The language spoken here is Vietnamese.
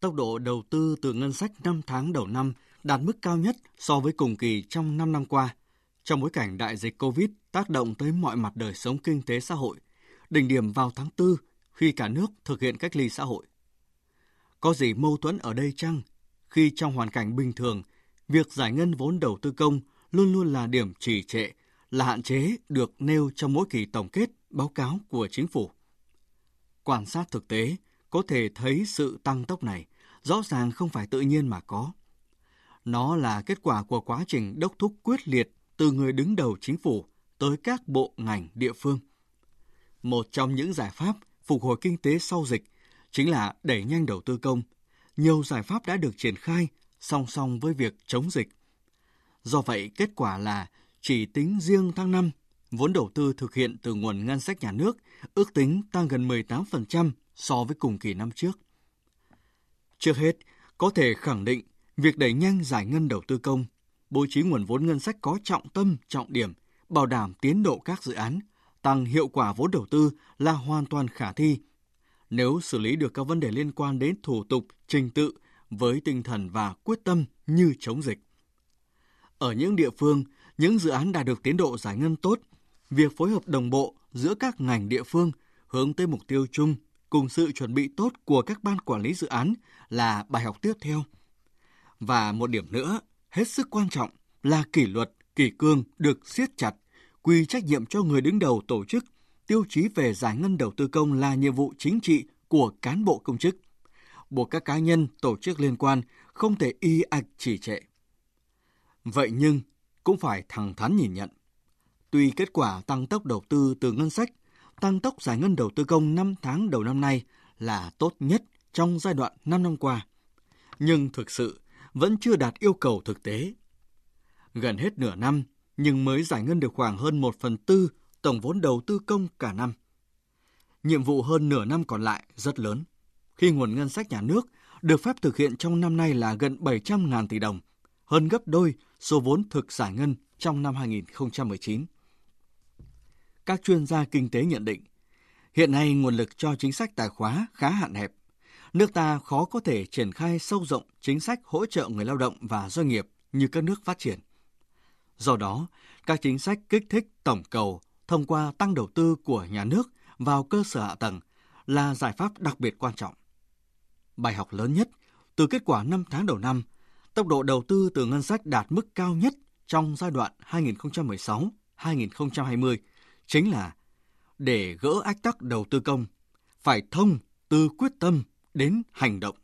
tốc độ đầu tư từ ngân sách 5 tháng đầu năm đạt mức cao nhất so với cùng kỳ trong 5 năm qua. Trong bối cảnh đại dịch COVID tác động tới mọi mặt đời sống kinh tế xã hội, đỉnh điểm vào tháng 4 khi cả nước thực hiện cách ly xã hội. Có gì mâu thuẫn ở đây chăng? Khi trong hoàn cảnh bình thường, việc giải ngân vốn đầu tư công luôn luôn là điểm trì trệ, là hạn chế được nêu trong mỗi kỳ tổng kết báo cáo của chính phủ. Quan sát thực tế, có thể thấy sự tăng tốc này rõ ràng không phải tự nhiên mà có. Nó là kết quả của quá trình đốc thúc quyết liệt từ người đứng đầu chính phủ tới các bộ ngành địa phương. Một trong những giải pháp phục hồi kinh tế sau dịch chính là đẩy nhanh đầu tư công. Nhiều giải pháp đã được triển khai song song với việc chống dịch. Do vậy, kết quả là chỉ tính riêng tháng 5, vốn đầu tư thực hiện từ nguồn ngân sách nhà nước ước tính tăng gần 18% so với cùng kỳ năm trước. Trước hết, có thể khẳng định việc đẩy nhanh giải ngân đầu tư công, bố trí nguồn vốn ngân sách có trọng tâm, trọng điểm, bảo đảm tiến độ các dự án, tăng hiệu quả vốn đầu tư là hoàn toàn khả thi. Nếu xử lý được các vấn đề liên quan đến thủ tục, trình tự với tinh thần và quyết tâm như chống dịch. Ở những địa phương, những dự án đạt được tiến độ giải ngân tốt, việc phối hợp đồng bộ giữa các ngành địa phương hướng tới mục tiêu chung cùng sự chuẩn bị tốt của các ban quản lý dự án là bài học tiếp theo. Và một điểm nữa, hết sức quan trọng là kỷ luật, kỷ cương được siết chặt, quy trách nhiệm cho người đứng đầu tổ chức, tiêu chí về giải ngân đầu tư công là nhiệm vụ chính trị của cán bộ công chức. Buộc các cá nhân, tổ chức liên quan không thể y ạch chỉ trệ. Vậy nhưng, cũng phải thẳng thắn nhìn nhận. Tuy kết quả tăng tốc đầu tư từ ngân sách tăng tốc giải ngân đầu tư công 5 tháng đầu năm nay là tốt nhất trong giai đoạn 5 năm qua. Nhưng thực sự vẫn chưa đạt yêu cầu thực tế. Gần hết nửa năm, nhưng mới giải ngân được khoảng hơn 1 phần tư tổng vốn đầu tư công cả năm. Nhiệm vụ hơn nửa năm còn lại rất lớn, khi nguồn ngân sách nhà nước được phép thực hiện trong năm nay là gần 700.000 tỷ đồng, hơn gấp đôi số vốn thực giải ngân trong năm 2019 các chuyên gia kinh tế nhận định, hiện nay nguồn lực cho chính sách tài khóa khá hạn hẹp. Nước ta khó có thể triển khai sâu rộng chính sách hỗ trợ người lao động và doanh nghiệp như các nước phát triển. Do đó, các chính sách kích thích tổng cầu thông qua tăng đầu tư của nhà nước vào cơ sở hạ tầng là giải pháp đặc biệt quan trọng. Bài học lớn nhất từ kết quả 5 tháng đầu năm, tốc độ đầu tư từ ngân sách đạt mức cao nhất trong giai đoạn 2016-2020 chính là để gỡ ách tắc đầu tư công, phải thông từ quyết tâm đến hành động.